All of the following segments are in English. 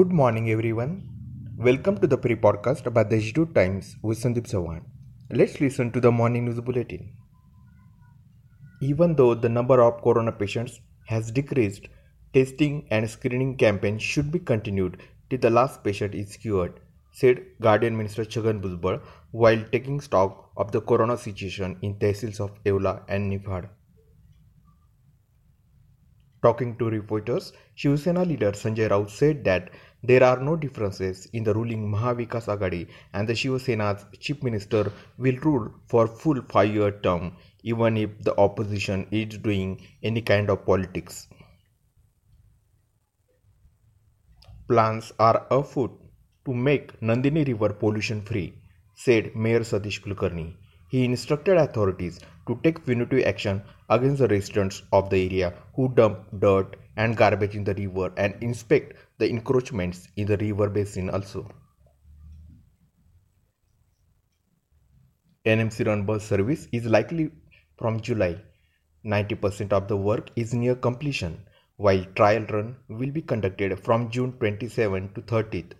Good morning, everyone. Welcome to the pre podcast by the Times with Sandeep Sawan. Let's listen to the morning news bulletin. Even though the number of corona patients has decreased, testing and screening campaign should be continued till the last patient is cured, said Guardian Minister Chhagan Bhujbal while taking stock of the corona situation in tehsils of Yeola and Niphad. Talking to reporters, Shiv Sena leader Sanjay Raut said that there are no differences in the ruling Mahavikas Aghadi and the Shiv Sena's chief minister will rule for full five-year term even if the opposition is doing any kind of politics. Plans are afoot to make Nandini River pollution free, said Mayor Satish Kulkarni. He instructed authorities to take punitive action against the residents of the area who dump dirt and garbage in the river and inspect the encroachments in the river basin also. NMC run bus service is likely from July. 90% of the work is near completion, while trial run will be conducted from June 27 to 30th,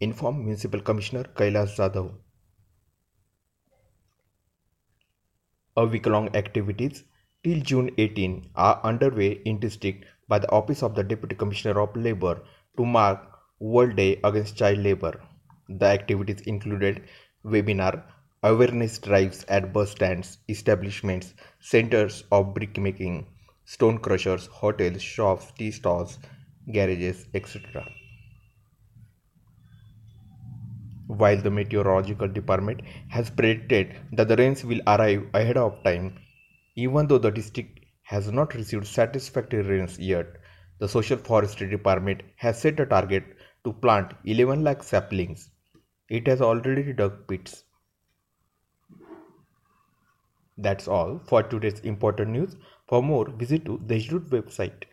informed Municipal Commissioner Kailas Jadhav. A week-long activities till June 18 are underway in district by the Office of the Deputy Commissioner of Labour to mark World Day Against Child Labour. The activities included webinar, awareness drives at bus stands, establishments, centers of brickmaking, stone crushers, hotels, shops, tea stalls, garages, etc. While the meteorological department has predicted that the rains will arrive ahead of time, even though the district has not received satisfactory rains yet, the Social Forestry Department has set a target to plant 11 lakh saplings. It has already dug pits. That's all for today's important news. For more, visit to the Institute website.